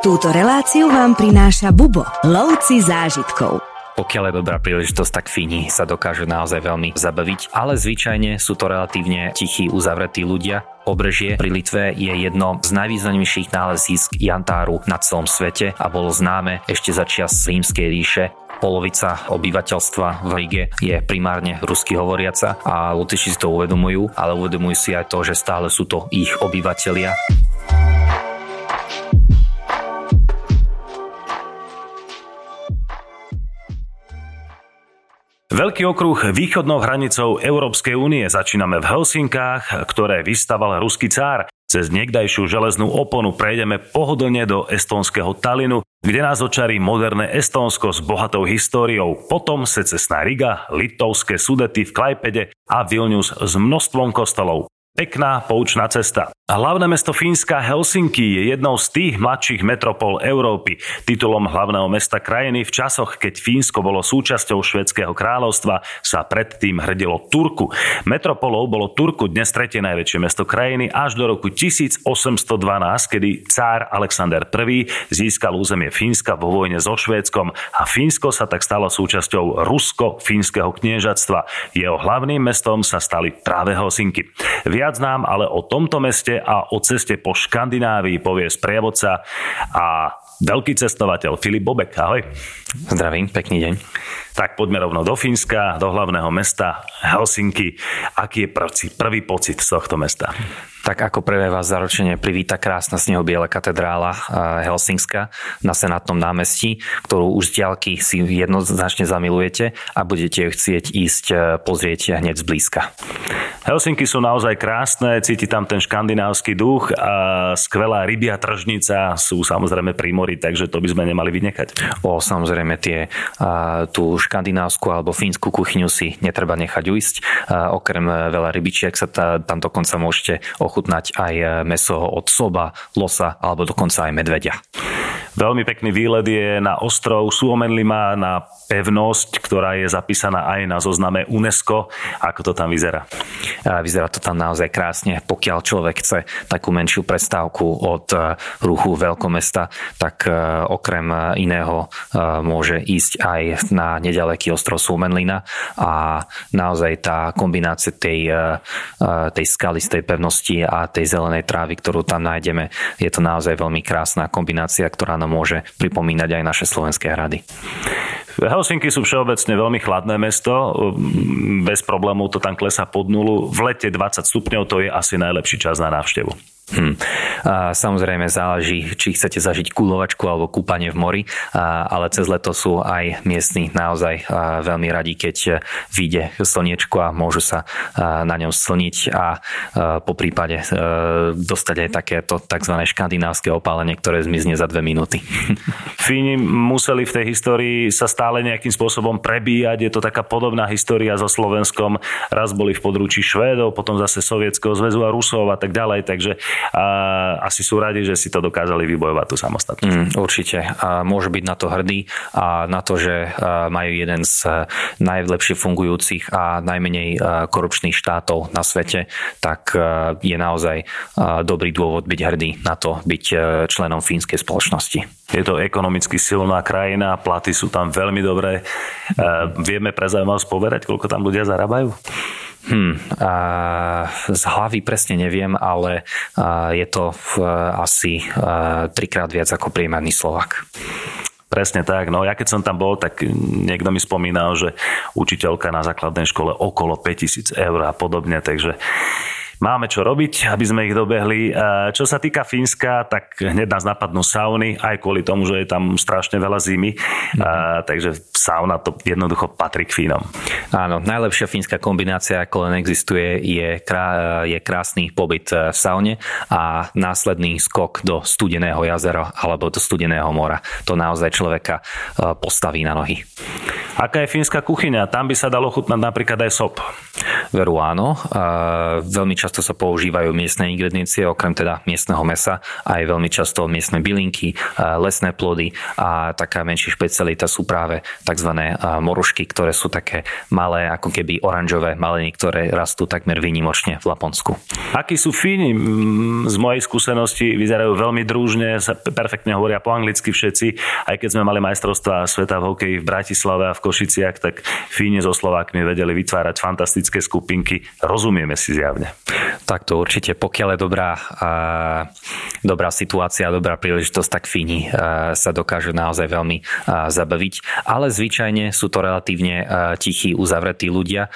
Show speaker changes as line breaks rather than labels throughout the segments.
Túto reláciu vám prináša Bubo, lovci zážitkov.
Pokiaľ je dobrá príležitosť, tak Fíni sa dokážu naozaj veľmi zabaviť, ale zvyčajne sú to relatívne tichí, uzavretí ľudia. Pobrežie pri Litve je jedno z najvýznamnejších nálezísk Jantáru na celom svete a bolo známe ešte za čias Rímskej ríše polovica obyvateľstva v Rige je primárne rusky hovoriaca a Lotyši si to uvedomujú, ale uvedomujú si aj to, že stále sú to ich obyvateľia.
Veľký okruh východnou hranicou Európskej únie začíname v Helsinkách, ktoré vystaval ruský cár. Cez niekdajšiu železnú oponu prejdeme pohodlne do estonského Talinu, kde nás očarí moderné Estónsko s bohatou históriou, potom secesná Riga, litovské Sudety v Klajpede a Vilnius s množstvom kostolov. Pekná poučná cesta. Hlavné mesto Fínska Helsinki je jednou z tých mladších metropol Európy. Titulom hlavného mesta krajiny v časoch, keď Fínsko bolo súčasťou švedského kráľovstva, sa predtým hrdilo Turku. Metropolou bolo Turku dnes tretie najväčšie mesto krajiny až do roku 1812, kedy cár Alexander I získal územie Fínska vo vojne so Švédskom a Fínsko sa tak stalo súčasťou rusko-fínskeho kniežatstva. Jeho hlavným mestom sa stali práve Helsinky. Viac nám ale o tomto meste a o ceste po Škandinávii povie sprievodca a veľký cestovateľ Filip Bobek. Ahoj.
Zdravím, pekný deň.
Tak poďme rovno do Fínska, do hlavného mesta Helsinky. Aký je prvý, prvý pocit z tohto mesta?
Tak ako prvé vás zaručenie privíta krásna snehobiela katedrála eh, Helsingska na Senátnom námestí, ktorú už z diaľky si jednoznačne zamilujete a budete ju chcieť ísť eh, pozrieť hneď zblízka.
Helsinky sú naozaj krásne, cíti tam ten škandinávsky duch a skvelá rybia tržnica sú samozrejme pri mori, takže to by sme nemali vynechať.
O, samozrejme tie, tú škandinávsku alebo fínsku kuchyňu si netreba nechať ujsť. Okrem veľa rybičiek sa tam dokonca môžete ochutnať aj meso od soba, losa alebo dokonca aj medvedia.
Veľmi pekný výlet je na ostrov Suomenlima, na pevnosť, ktorá je zapísaná aj na zozname UNESCO. Ako to tam vyzerá?
Vyzerá to tam naozaj krásne. Pokiaľ človek chce takú menšiu prestávku od e, ruchu veľkomesta, tak e, okrem iného e, môže ísť aj na nedaleký ostrov Suomenlina a naozaj tá kombinácia tej, tej skaly z tej pevnosti a tej zelenej trávy, ktorú tam nájdeme, je to naozaj veľmi krásna kombinácia, ktorá nám môže pripomínať aj naše slovenské hrady.
Helsinky sú všeobecne veľmi chladné mesto, bez problémov to tam klesa pod nulu. V lete 20 stupňov to je asi najlepší čas na návštevu.
Hmm. A samozrejme záleží, či chcete zažiť kulovačku alebo kúpanie v mori, a, ale cez leto sú aj miestni naozaj a, veľmi radi, keď vyjde slniečko a môžu sa a, na ňom slniť a, a po prípade a, dostať aj takéto tzv. škandinávske opálenie, ktoré zmizne za dve minúty.
Fíni museli v tej histórii sa stále nejakým spôsobom prebíjať, je to taká podobná história so Slovenskom, raz boli v područí Švédov, potom zase Sovietskeho zväzu a Rusov a tak ďalej, takže a asi sú radi, že si to dokázali vybojovať tú samostatnosť. Mm,
určite. A môžu byť na to hrdí a na to, že majú jeden z najlepšie fungujúcich a najmenej korupčných štátov na svete, tak je naozaj dobrý dôvod byť hrdý na to, byť členom fínskej spoločnosti.
Je to ekonomicky silná krajina, platy sú tam veľmi dobré. Vieme pre zaujímavosť povedať, koľko tam ľudia zarábajú?
Hmm, a z hlavy presne neviem, ale je to asi trikrát viac ako priemerný Slovak.
Presne tak. No ja keď som tam bol, tak niekto mi spomínal, že učiteľka na základnej škole okolo 5000 eur a podobne, takže máme čo robiť, aby sme ich dobehli. Čo sa týka Fínska, tak hneď nás napadnú sauny, aj kvôli tomu, že je tam strašne veľa zimy. Mm-hmm. Takže sauna to jednoducho patrí k Fínom.
Áno, najlepšia fínska kombinácia, ako len existuje, je, krá, je krásny pobyt v saune a následný skok do studeného jazera alebo do studeného mora. To naozaj človeka postaví na nohy.
Aká je fínska kuchyňa? Tam by sa dalo chutnať napríklad aj sop.
Veru áno. Veľmi často sa používajú miestne ingrediencie, okrem teda miestneho mesa, aj veľmi často miestne bylinky, lesné plody a taká menšia špecialita sú práve tzv. morušky, ktoré sú také malé, ako keby oranžové maliny, ktoré rastú takmer výnimočne v Laponsku.
Akí sú Fíni? Z mojej skúsenosti vyzerajú veľmi družne, sa perfektne hovoria po anglicky všetci. Aj keď sme mali majstrovstvá sveta v hokeji v Bratislave a v Košiciach, tak Fíni so Slovákmi vedeli vytvárať fantastické skupinky. Rozumieme si zjavne.
Tak to určite, pokiaľ je dobrá, dobrá situácia, dobrá príležitosť, tak Fíni sa dokážu naozaj veľmi zabaviť. Ale zvyčajne sú to relatívne tichí, uzavretí ľudia.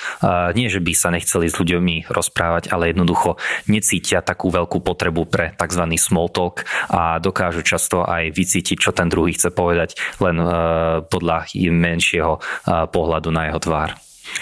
Nie, že by sa nechceli s ľuďmi rozprávať, ale jednoducho necítia takú veľkú potrebu pre tzv. small talk a dokážu často aj vycítiť, čo ten druhý chce povedať len podľa menšieho pohľadu na jeho tvár.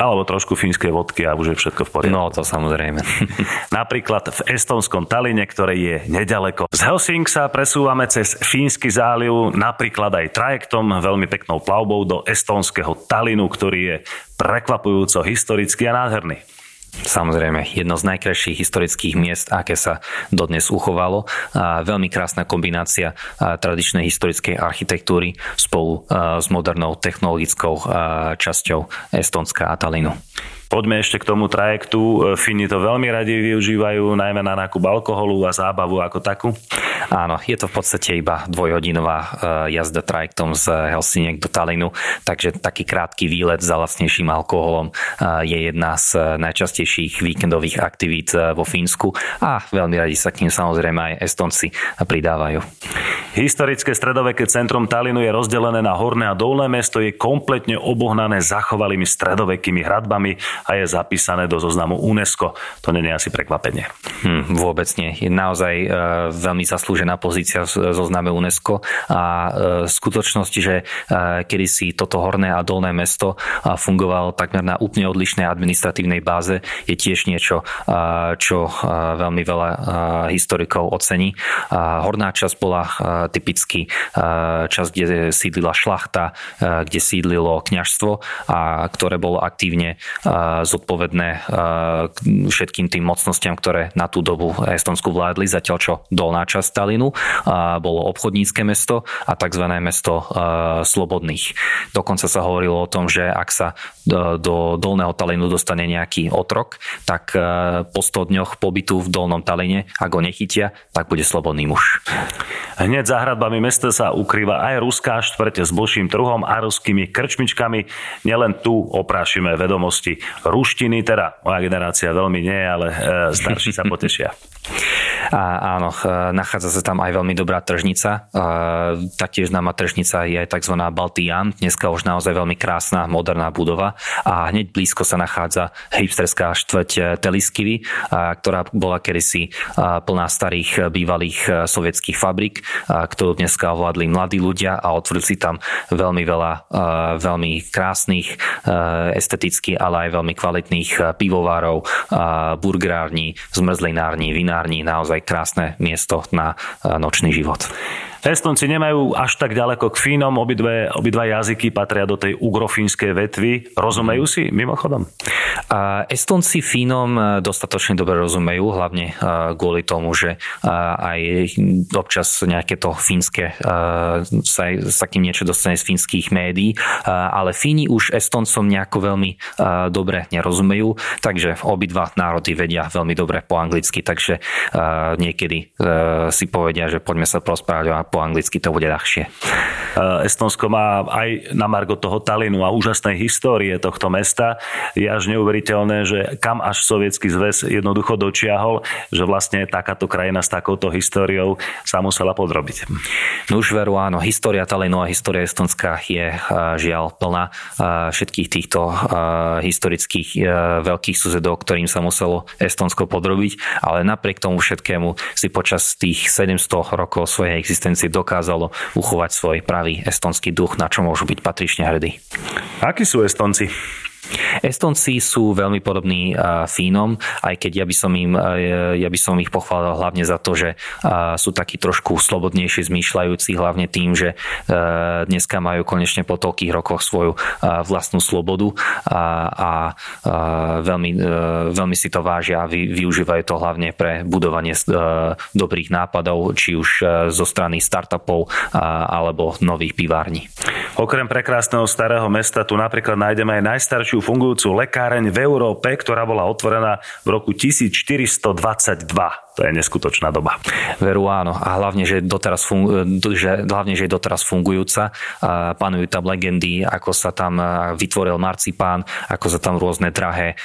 Alebo trošku fínskej vodky a už je všetko v poriadku.
No, to samozrejme.
Napríklad v estonskom Taline, ktoré je nedaleko. Z Helsing sa presúvame cez Fínsky záliv, napríklad aj trajektom, veľmi peknou plavbou do estonského Talinu, ktorý je prekvapujúco historický a nádherný.
Samozrejme, jedno z najkrajších historických miest, aké sa dodnes uchovalo. A veľmi krásna kombinácia tradičnej historickej architektúry spolu s modernou technologickou časťou Estonska a Talinu.
Poďme ešte k tomu trajektu. Fíni to veľmi radi využívajú, najmä na nákup alkoholu a zábavu ako takú.
Áno, je to v podstate iba dvojhodinová e, jazda trajektom z Helsiniek do Talinu, takže taký krátky výlet za lacnejším alkoholom e, je jedna z najčastejších víkendových aktivít e, vo Fínsku a veľmi radi sa k ním samozrejme aj Estonci pridávajú.
Historické stredoveké centrum Talinu je rozdelené na horné a dolné mesto, je kompletne obohnané zachovalými stredovekými hradbami a je zapísané do zoznamu UNESCO. To nie je asi prekvapenie.
Hm, vôbec nie. Je naozaj e, veľmi zaslúžená pozícia v zozname UNESCO a e, skutočnosti, že e, kedysi toto horné a dolné mesto fungovalo takmer na úplne odlišnej administratívnej báze, je tiež niečo, e, čo e, veľmi veľa e, historikov ocení. Horná časť bola typicky časť, kde sídlila šlachta, kde sídlilo kňažstvo a ktoré bolo aktívne zodpovedné všetkým tým mocnostiam, ktoré na tú dobu Estonsku vládli, zatiaľ čo dolná časť Stalinu bolo obchodnícke mesto a tzv. mesto slobodných. Dokonca sa hovorilo o tom, že ak sa do dolného Talinu dostane nejaký otrok, tak po 100 dňoch pobytu v dolnom Taline, ak ho nechytia, tak bude slobodný muž.
Hneď za hradbami mesta sa ukrýva aj ruská štvrť s božím trhom a ruskými krčmičkami. Nielen tu oprášime vedomosti ruštiny, teda moja generácia veľmi nie, ale e, starší sa potešia.
A áno, e, nachádza sa tam aj veľmi dobrá tržnica. E, taktiež známa tržnica je tzv. Baltian, dneska už naozaj veľmi krásna, moderná budova a hneď blízko sa nachádza hipsterská štvrť Teliskivy, ktorá bola kedysi plná starých bývalých sovietských fabrik ktorú dneska ovládli mladí ľudia a otvorili si tam veľmi veľa veľmi krásnych, esteticky, ale aj veľmi kvalitných pivovárov, burgerární, zmrzlinární, vinární, naozaj krásne miesto na nočný život.
Estonci nemajú až tak ďaleko k Fínom, obidve, obidva jazyky patria do tej ugrofínskej vetvy. Rozumejú si mimochodom?
Estonci Fínom e, dostatočne dobre rozumejú, hlavne e, kvôli tomu, že e, aj občas nejaké to fínske sa, sa kým niečo dostane z fínskych médií, ale Fíni už Estoncom nejako veľmi dobre nerozumejú, takže obidva národy vedia veľmi dobre po anglicky, takže niekedy si povedia, že poďme sa prosprávať po anglicky to bude ľahšie.
Eh, Estonsko má aj na margo toho Talinu a úžasnej histórie tohto mesta. Je až neuveriteľné, že kam až sovietský zväz jednoducho dočiahol, že vlastne takáto krajina s takouto históriou sa musela podrobiť.
No už veru áno, história Talinu a história Estonska je eh, žiaľ plná eh, všetkých týchto historických veľkých susedov, ktorým sa muselo Estonsko podrobiť, ale napriek tomu všetkému si počas tých 700 rokov svojej existencie dokázalo uchovať svoj pravý estonský duch, na čo môžu byť patrične hrdí.
Akí sú Estonci?
Estonci sú veľmi podobní Fínom, aj keď ja by som im, ja by som ich pochválil hlavne za to, že sú takí trošku slobodnejšie zmýšľajúci, hlavne tým, že dneska majú konečne po toľkých rokoch svoju vlastnú slobodu a, a veľmi, veľmi si to vážia a využívajú to hlavne pre budovanie dobrých nápadov, či už zo strany startupov alebo nových pivární.
Okrem prekrásneho starého mesta tu napríklad nájdeme aj najstaršiu fungujúcu lekáreň v Európe, ktorá bola otvorená v roku 1422. To je neskutočná doba.
Veru áno. A hlavne, že, doteraz fungu, že, hlavne, že je doteraz fungujúca. Panujú tam legendy, ako sa tam vytvoril marcipán, ako sa tam rôzne drahé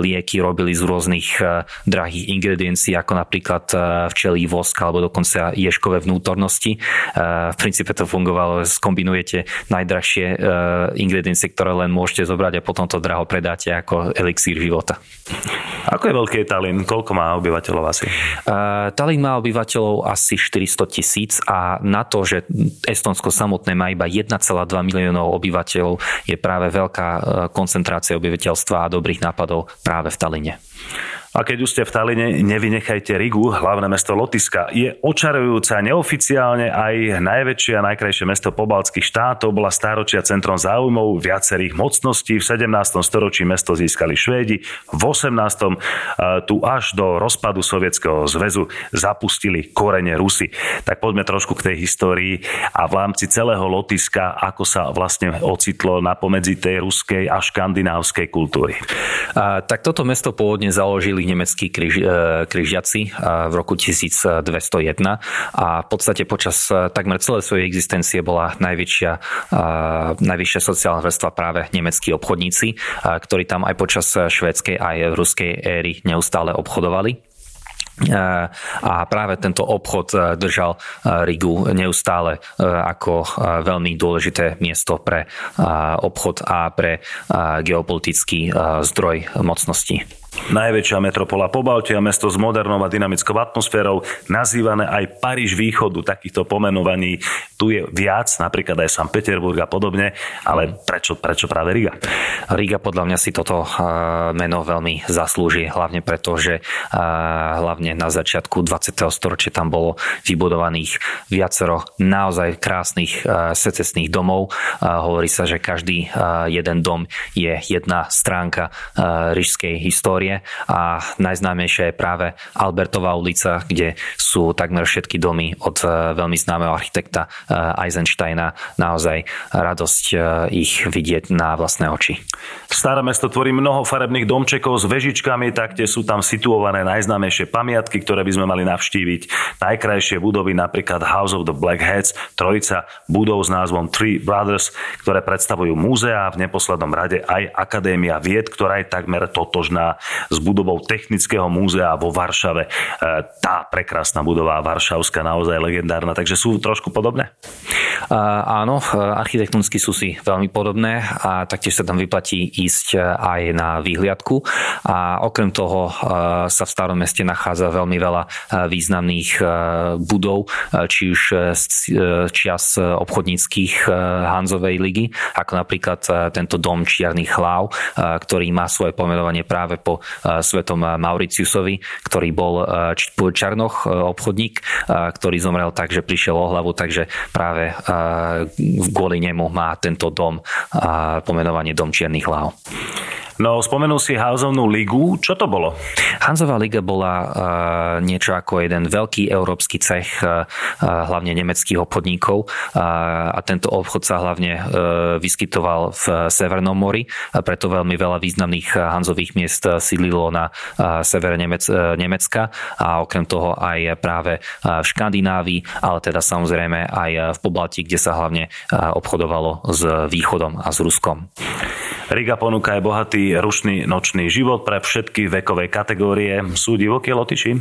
lieky robili z rôznych drahých ingrediencií, ako napríklad včelí vosk alebo dokonca ješkové vnútornosti. V princípe to fungovalo, skombinujete najdrahšie ingrediencie, ktoré len môžete zobrať a potom to draho predáte ako elixír života.
Ako je veľký Tallinn? Koľko má obyvateľov asi?
Tallinn má obyvateľov asi 400 tisíc a na to, že Estonsko samotné má iba 1,2 miliónov obyvateľov, je práve veľká koncentrácia obyvateľstva a dobrých nápadov práve v Talline.
A keď už ste v Taline, nevynechajte Rigu, hlavné mesto Lotiska. Je očarujúca neoficiálne aj najväčšie a najkrajšie mesto pobaltských štátov, bola stáročia centrom záujmov viacerých mocností. V 17. storočí mesto získali Švédi, v 18. tu až do rozpadu Sovietskeho zväzu zapustili korene Rusy. Tak poďme trošku k tej histórii a v rámci celého Lotiska, ako sa vlastne ocitlo na pomedzi tej ruskej a škandinávskej kultúry.
A, tak toto mesto pôvodne založili nemeckí križ, e, križiaci e, v roku 1201 a v podstate počas e, takmer celej svojej existencie bola najväčšia, najvyššia sociálna vrstva práve nemeckí obchodníci, ktorí tam aj počas švédskej aj ruskej éry neustále obchodovali. A práve tento obchod držal Rigu neustále ako veľmi dôležité miesto pre obchod a pre geopolitický zdroj mocnosti.
Najväčšia metropola Pobaltia, mesto s modernou a dynamickou atmosférou, nazývané aj Paríž východu, takýchto pomenovaní. Tu je viac, napríklad aj San Peterburg a podobne, ale prečo, prečo práve Riga?
Riga podľa mňa si toto meno veľmi zaslúži, hlavne preto, že hlavne na začiatku 20. storočia tam bolo vybudovaných viacero naozaj krásnych secesných domov. Hovorí sa, že každý jeden dom je jedna stránka rížskej histórie histórie a najznámejšia je práve Albertová ulica, kde sú takmer všetky domy od e, veľmi známeho architekta e, Eisensteina. Naozaj radosť e, ich vidieť na vlastné oči.
Staré mesto tvorí mnoho farebných domčekov s vežičkami, taktiež sú tam situované najznámejšie pamiatky, ktoré by sme mali navštíviť. Najkrajšie budovy, napríklad House of the Black Heads, trojica budov s názvom Three Brothers, ktoré predstavujú múzea v neposlednom rade aj Akadémia vied, ktorá je takmer totožná s budovou Technického múzea vo Varšave. E, tá prekrásna budova Varšavská, naozaj legendárna, takže sú trošku podobné?
Áno, e, architektonicky sú si veľmi podobné a taktiež sa tam vyplatí ísť e, aj na výhliadku. A okrem toho sa v starom meste nachádza veľmi veľa významných budov, či už čias obchodníckých Hanzovej ligy, ako napríklad tento dom Čiernych hlav, ktorý má svoje pomenovanie práve po svetom Mauriciusovi, ktorý bol Čarnoch, obchodník, ktorý zomrel tak, že prišiel o hlavu, takže práve kvôli nemu má tento dom pomenovanie Dom Čiernych hlav.
No, spomenul si Hanzovnú ligu. Čo to bolo?
Hanzová liga bola uh, niečo ako jeden veľký európsky cech, uh, hlavne nemeckých obchodníkov. Uh, a tento obchod sa hlavne uh, vyskytoval v Severnom mori, a preto veľmi veľa významných Hanzových miest sídlilo na uh, severe Nemec- Nemecka a okrem toho aj práve v Škandinávii, ale teda samozrejme aj v Pobalti, kde sa hlavne obchodovalo s východom a s Ruskom.
Riga ponúka aj bohatý rušný nočný život pre všetky vekové kategórie. Sú divoké lotiči?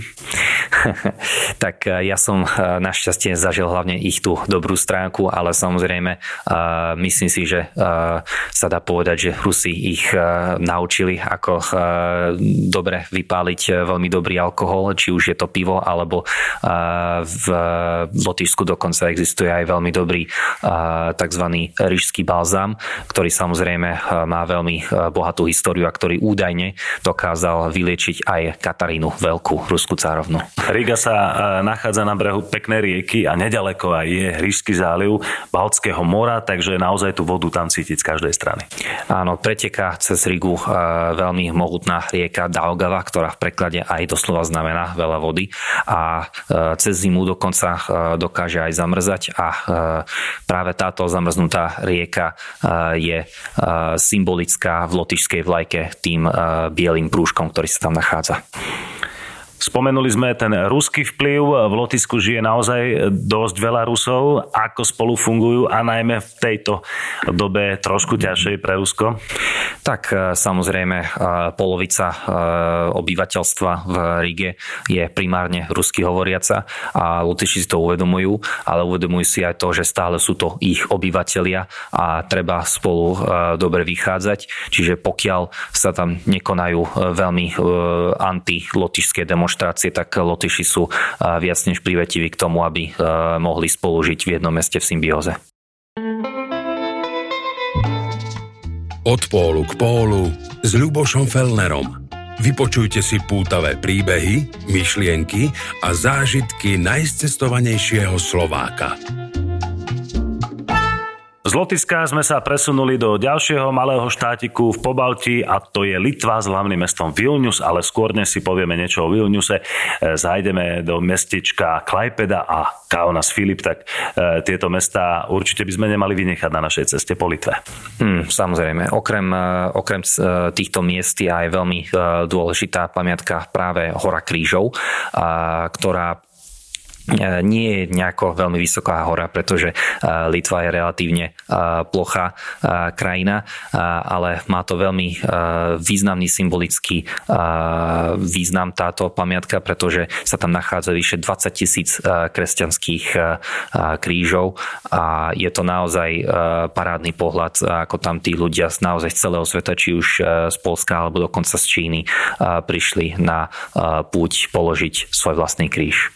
tak eh, ja som eh, našťastie zažil hlavne ich tú dobrú stránku, ale samozrejme eh, myslím si, že sa dá povedať, že Rusi ich naučili, ako dobre vypáliť veľmi dobrý alkohol, či už je to pivo, alebo v Lotyšsku dokonca existuje aj veľmi dobrý tzv. ryžský balzám, ktorý samozrejme má veľmi bohatú históriu a ktorý údajne dokázal vyliečiť aj Katarínu Veľkú, Rusku cárovnu.
Riga sa nachádza na brehu peknej rieky a nedaleko aj je Rížský záliv Baltského mora, takže naozaj tú vodu tam cítiť z každej strany.
Áno, preteká cez Rigu veľmi mohutná rieka Daugava, ktorá v preklade aj doslova znamená veľa vody a cez zimu dokonca dokáže aj zamrzať a práve táto zamrznutá rieka je symbolická v lotišskej vlajke tým bielým prúžkom, ktorý sa tam nachádza.
Spomenuli sme ten ruský vplyv. V Lotisku žije naozaj dosť veľa Rusov. Ako spolu fungujú a najmä v tejto dobe trošku ťažšej pre Rusko?
Tak e, samozrejme e, polovica e, obyvateľstva v Rige je primárne rusky hovoriaca a Lotyši si to uvedomujú, ale uvedomujú si aj to, že stále sú to ich obyvateľia a treba spolu dobre vychádzať. Čiže pokiaľ sa tam nekonajú veľmi anti-lotyšské demonstrácie, demonstrácie, tak Lotyši sú viac než privetiví k tomu, aby mohli spolužiť v jednom meste v symbióze.
Od pólu k pólu s Ľubošom Felnerom. Vypočujte si pútavé príbehy, myšlienky a zážitky najcestovanejšieho Slováka.
Z Lotyska sme sa presunuli do ďalšieho malého štátiku v Pobalti a to je Litva s hlavným mestom Vilnius, ale skôr dnes si povieme niečo o Vilniuse. E, zajdeme do mestečka Klajpeda a Kaunas Filip, tak e, tieto mesta určite by sme nemali vynechať na našej ceste po Litve.
Hmm, samozrejme, okrem, e, okrem týchto miest je aj veľmi dôležitá pamiatka práve Hora krížov, ktorá nie je nejako veľmi vysoká hora, pretože e, Litva je relatívne e, plochá krajina, ale má to veľmi významný symbolický význam táto pamiatka, pretože sa tam nachádza vyše 20 tisíc kresťanských krížov a je to naozaj parádny pohľad, ako tam tí ľudia naozaj z celého sveta, či už z Polska alebo dokonca z Číny prišli na púť položiť svoj vlastný kríž.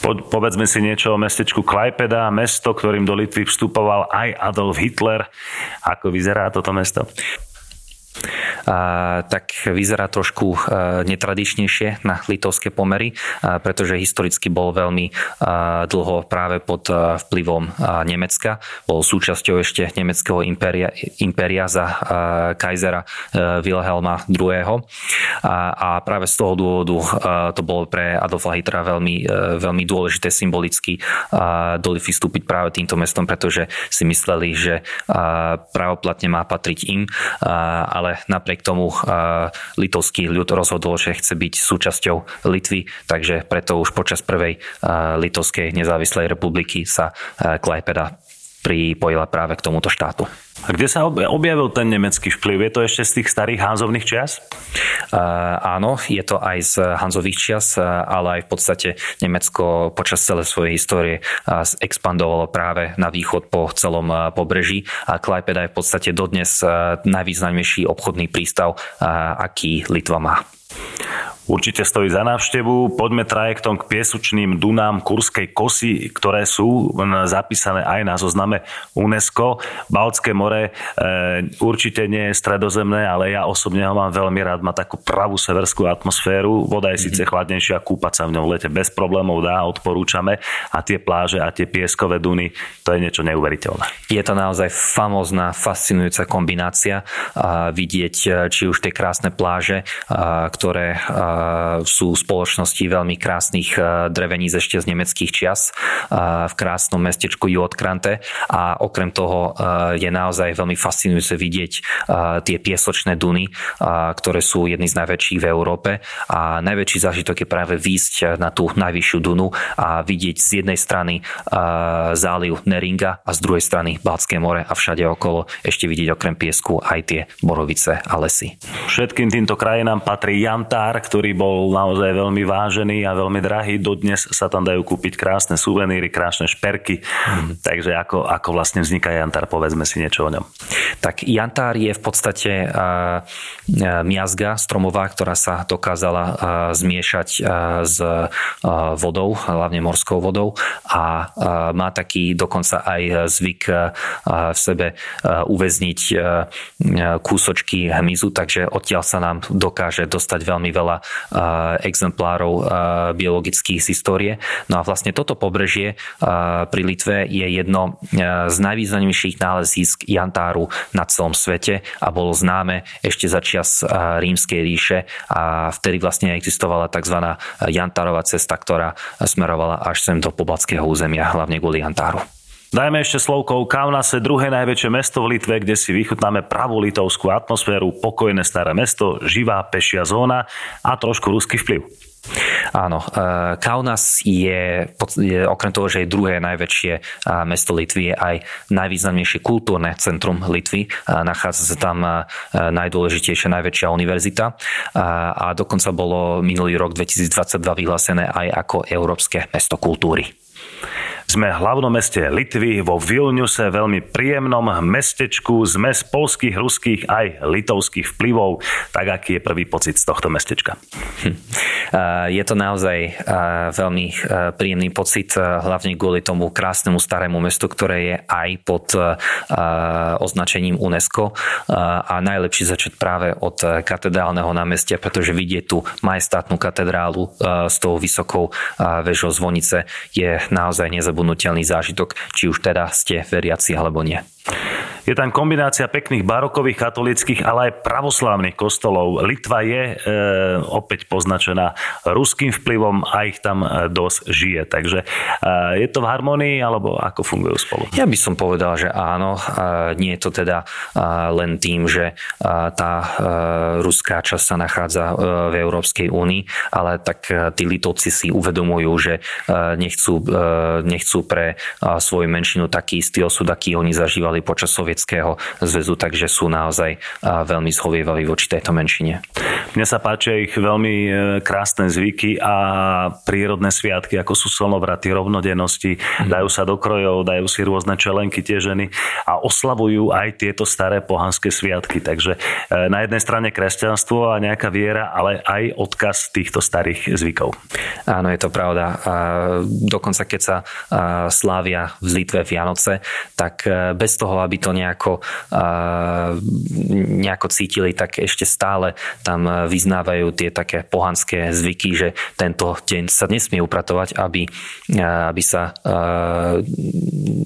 Po, povedzme si niečo o mestečku Klajpeda, mesto, ktorým do Litvy vstupoval aj Adolf Hitler. Ako vyzerá toto mesto?
Tak vyzerá trošku netradičnejšie na litovské pomery, pretože historicky bol veľmi dlho práve pod vplyvom Nemecka. Bol súčasťou ešte nemeckého impéria, impéria za kajzera Wilhelma II. A práve z toho dôvodu to bolo pre Adolfa Hitlera veľmi, veľmi dôležité symbolicky do Litvy vstúpiť práve týmto mestom, pretože si mysleli, že pravoplatne má patriť im, ale ale napriek tomu litovský ľud rozhodol, že chce byť súčasťou Litvy, takže preto už počas prvej litovskej nezávislej republiky sa Klajpeda pripojila práve k tomuto štátu.
A kde sa objavil ten nemecký vplyv? Je to ešte z tých starých Hanzovných čias?
Uh, áno, je to aj z Hanzových čias, ale aj v podstate Nemecko počas celej svojej histórie expandovalo práve na východ po celom pobreží a Klaipeda je v podstate dodnes najvýznamnejší obchodný prístav, aký Litva má.
Určite stojí za návštevu. Poďme trajektom k piesučným dunám Kurskej kosy, ktoré sú zapísané aj na zozname UNESCO. Baltské more e, určite nie je stredozemné, ale ja osobne ho mám veľmi rád. Má takú pravú severskú atmosféru. Voda je mm-hmm. síce chladnejšia, kúpať sa v ňom v lete bez problémov dá, odporúčame. A tie pláže a tie pieskové duny, to je niečo neuveriteľné.
Je to naozaj famózna, fascinujúca kombinácia. A vidieť e, či už tie krásne pláže, ktoré sú spoločnosti veľmi krásnych dreveníc ešte z nemeckých čias v krásnom mestečku Jodkrante a okrem toho je naozaj veľmi fascinujúce vidieť tie piesočné duny, ktoré sú jedny z najväčších v Európe a najväčší zážitok je práve výjsť na tú najvyššiu dunu a vidieť z jednej strany záliv Neringa a z druhej strany Baltské more a všade okolo ešte vidieť okrem piesku aj tie borovice a lesy.
Všetkým týmto krajinám patrí Jantár, ktorý ktorý bol naozaj veľmi vážený a veľmi drahý. Dodnes sa tam dajú kúpiť krásne suveníry, krásne šperky. Mm. Takže ako, ako vlastne vzniká Jantár, povedzme si niečo o ňom.
Tak Jantár je v podstate uh, miazga stromová, ktorá sa dokázala uh, zmiešať uh, s uh, vodou, hlavne morskou vodou a uh, má taký dokonca aj zvyk uh, v sebe uh, uväzniť uh, kúsočky hmyzu, takže odtiaľ sa nám dokáže dostať veľmi veľa exemplárov biologických z histórie. No a vlastne toto pobrežie pri Litve je jedno z najvýznamnejších nálezísk jantáru na celom svete a bolo známe ešte za čas rímskej ríše a vtedy vlastne existovala tzv. jantárová cesta, ktorá smerovala až sem do poblackého územia, hlavne kvôli jantáru.
Dajme ešte slovkou Kaunase, druhé najväčšie mesto v Litve, kde si vychutnáme pravú litovskú atmosféru, pokojné staré mesto, živá pešia zóna a trošku ruský vplyv.
Áno, e, Kaunas je, je okrem toho, že je druhé najväčšie e, mesto Litvy, je aj najvýznamnejšie kultúrne centrum Litvy. E, nachádza sa tam najdôležitejšia, najväčšia univerzita a dokonca bolo minulý rok 2022 vyhlásené aj ako Európske mesto kultúry.
Sme v hlavnom meste Litvy, vo Vilniuse, veľmi príjemnom mestečku, z polských, ruských aj litovských vplyvov. Tak aký je prvý pocit z tohto mestečka? Hm.
Je to naozaj veľmi príjemný pocit, hlavne kvôli tomu krásnemu starému mestu, ktoré je aj pod označením UNESCO a najlepšie začať práve od katedrálneho námestia, pretože vidieť tú majestátnu katedrálu s tou vysokou väžou zvonice je naozaj nezabudnutelné nezabudnutelný zážitok, či už teda ste veriaci alebo nie.
Je tam kombinácia pekných barokových, katolických, ale aj pravoslávnych kostolov. Litva je e, opäť poznačená ruským vplyvom a ich tam e, dosť žije. Takže e, je to v harmonii, alebo ako fungujú spolu?
Ja by som povedal, že áno. E, nie je to teda e, len tým, že e, tá e, ruská časť sa nachádza e, v Európskej únii, ale tak e, tí Litovci si uvedomujú, že e, nechcú, e, nechcú pre e, svoju menšinu taký istý osud, aký oni zažívali počas Sovietskeho zväzu, takže sú naozaj veľmi zhovievaví voči tejto menšine.
Mne sa páčia ich veľmi e, krásne zvyky a prírodné sviatky, ako sú slnovraty, rovnodennosti, mm. dajú sa do krojov, dajú si rôzne čelenky tie ženy a oslavujú aj tieto staré pohanské sviatky. Takže e, na jednej strane kresťanstvo a nejaká viera, ale aj odkaz týchto starých zvykov.
Áno, je to pravda. Dokonca keď sa slávia v Litve Vianoce, tak e, bez toho, aby to nejako, nejako cítili, tak ešte stále tam vyznávajú tie také pohanské zvyky, že tento deň sa nesmie upratovať, aby, aby sa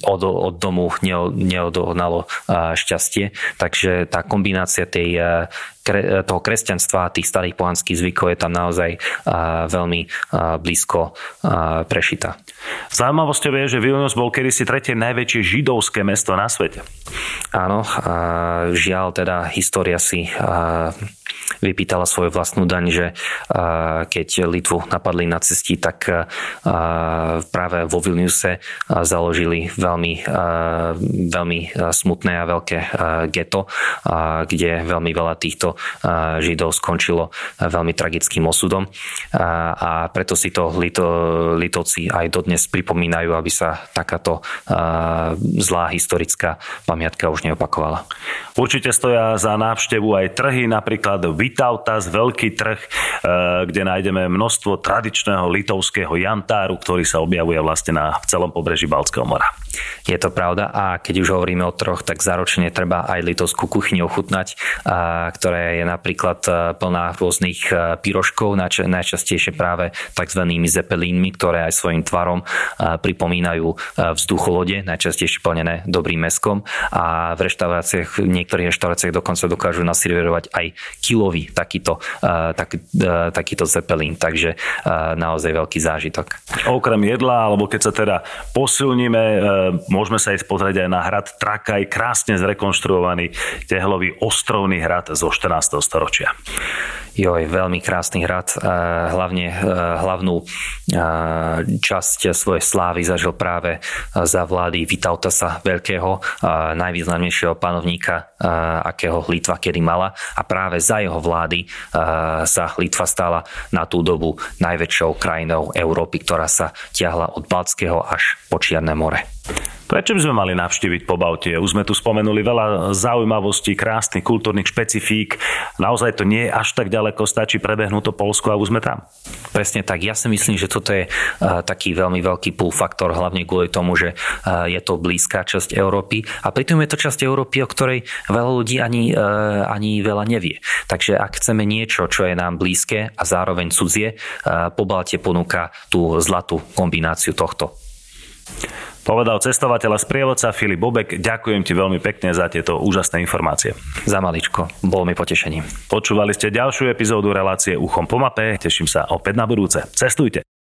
od, od domu neodohnalo šťastie. Takže tá kombinácia tej, toho kresťanstva a tých starých pohanských zvykov je tam naozaj veľmi blízko prešita.
Zaujímavosťou je, že Vilnius bol kedysi tretie najväčšie židovské mesto na svete.
Áno, žiaľ teda história si vypýtala svoju vlastnú daň, že keď Litvu napadli nacisti, tak práve vo Vilniuse založili veľmi, veľmi smutné a veľké geto, kde veľmi veľa týchto Židov skončilo veľmi tragickým osudom a preto si to Lito, Litovci aj dodnes pripomínajú, aby sa takáto zlá historická pamiatka už neopakovala.
Určite stoja za návštevu aj trhy, napríklad Vitautas, veľký trh, e, kde nájdeme množstvo tradičného litovského jantáru, ktorý sa objavuje vlastne na celom pobreží Balckého mora.
Je to pravda a keď už hovoríme o troch, tak záročne treba aj litovskú kuchyňu ochutnať, ktorá je napríklad e, plná rôznych e, pyroškov, najčastejšie práve tzv. zepelínmi, ktoré aj svojim tvarom pripomínajú vzducholode, najčastejšie plnené dobrým meskom a v reštauráciách niektorých reštauráciách dokonca dokážu naservirovať aj kilový takýto, tak, takýto zepelín, takže naozaj veľký zážitok.
Okrem jedla, alebo keď sa teda posilníme, môžeme sa ísť pozrieť aj na hrad Trakaj, krásne zrekonštruovaný tehlový ostrovný hrad zo 14. storočia.
Joj, veľmi krásny hrad. Hlavne hlavnú časť svojej slávy zažil práve za vlády Vitautasa Veľkého, najvýznamnejšieho panovníka, akého Litva kedy mala. A práve za jeho vlády sa Litva stala na tú dobu najväčšou krajinou Európy, ktorá sa ťahla od Baltského až po Čierne more.
Prečo by sme mali navštíviť Baltie? Už sme tu spomenuli veľa zaujímavostí, krásnych kultúrnych špecifík. Naozaj to nie je až tak ďaleko, stačí prebehnúť to Polsko a už sme tam.
Presne tak. Ja si myslím, že toto je uh, taký veľmi veľký pull faktor, hlavne kvôli tomu, že uh, je to blízka časť Európy a pritom je to časť Európy, o ktorej veľa ľudí ani, uh, ani veľa nevie. Takže ak chceme niečo, čo je nám blízke a zároveň cudzie, Pobaltie ponúka tú zlatú kombináciu tohto.
Povedal cestovateľ a sprievodca Filip Bobek. Ďakujem ti veľmi pekne za tieto úžasné informácie.
Za maličko. Bolo mi potešením.
Počúvali ste ďalšiu epizódu relácie Uchom po mape. Teším sa opäť na budúce. Cestujte.